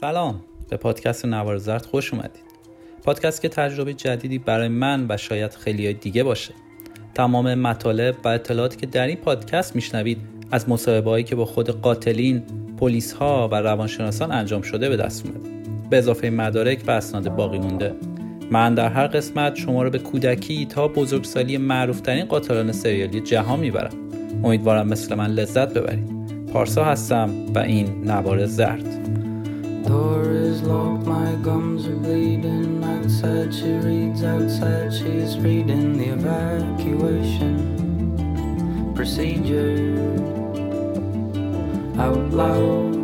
سلام. به پادکست نوار زرد خوش اومدید. پادکست که تجربه جدیدی برای من و شاید خیلی دیگه باشه. تمام مطالب و اطلاعاتی که در این پادکست میشنوید از مصاحبه که با خود قاتلین پلیس ها و روانشناسان انجام شده به دست اومده. به اضافه مدارک و اسناد باقی مونده. من در هر قسمت شما رو به کودکی تا بزرگسالی معروفترین قاتلان سریالی جهان می‌برم. امیدوارم مثل من لذت ببرید. پارسا هستم و این نوار زرد. Is locked, my gums are bleeding. Outside she reads, outside she's reading the evacuation procedure out loud.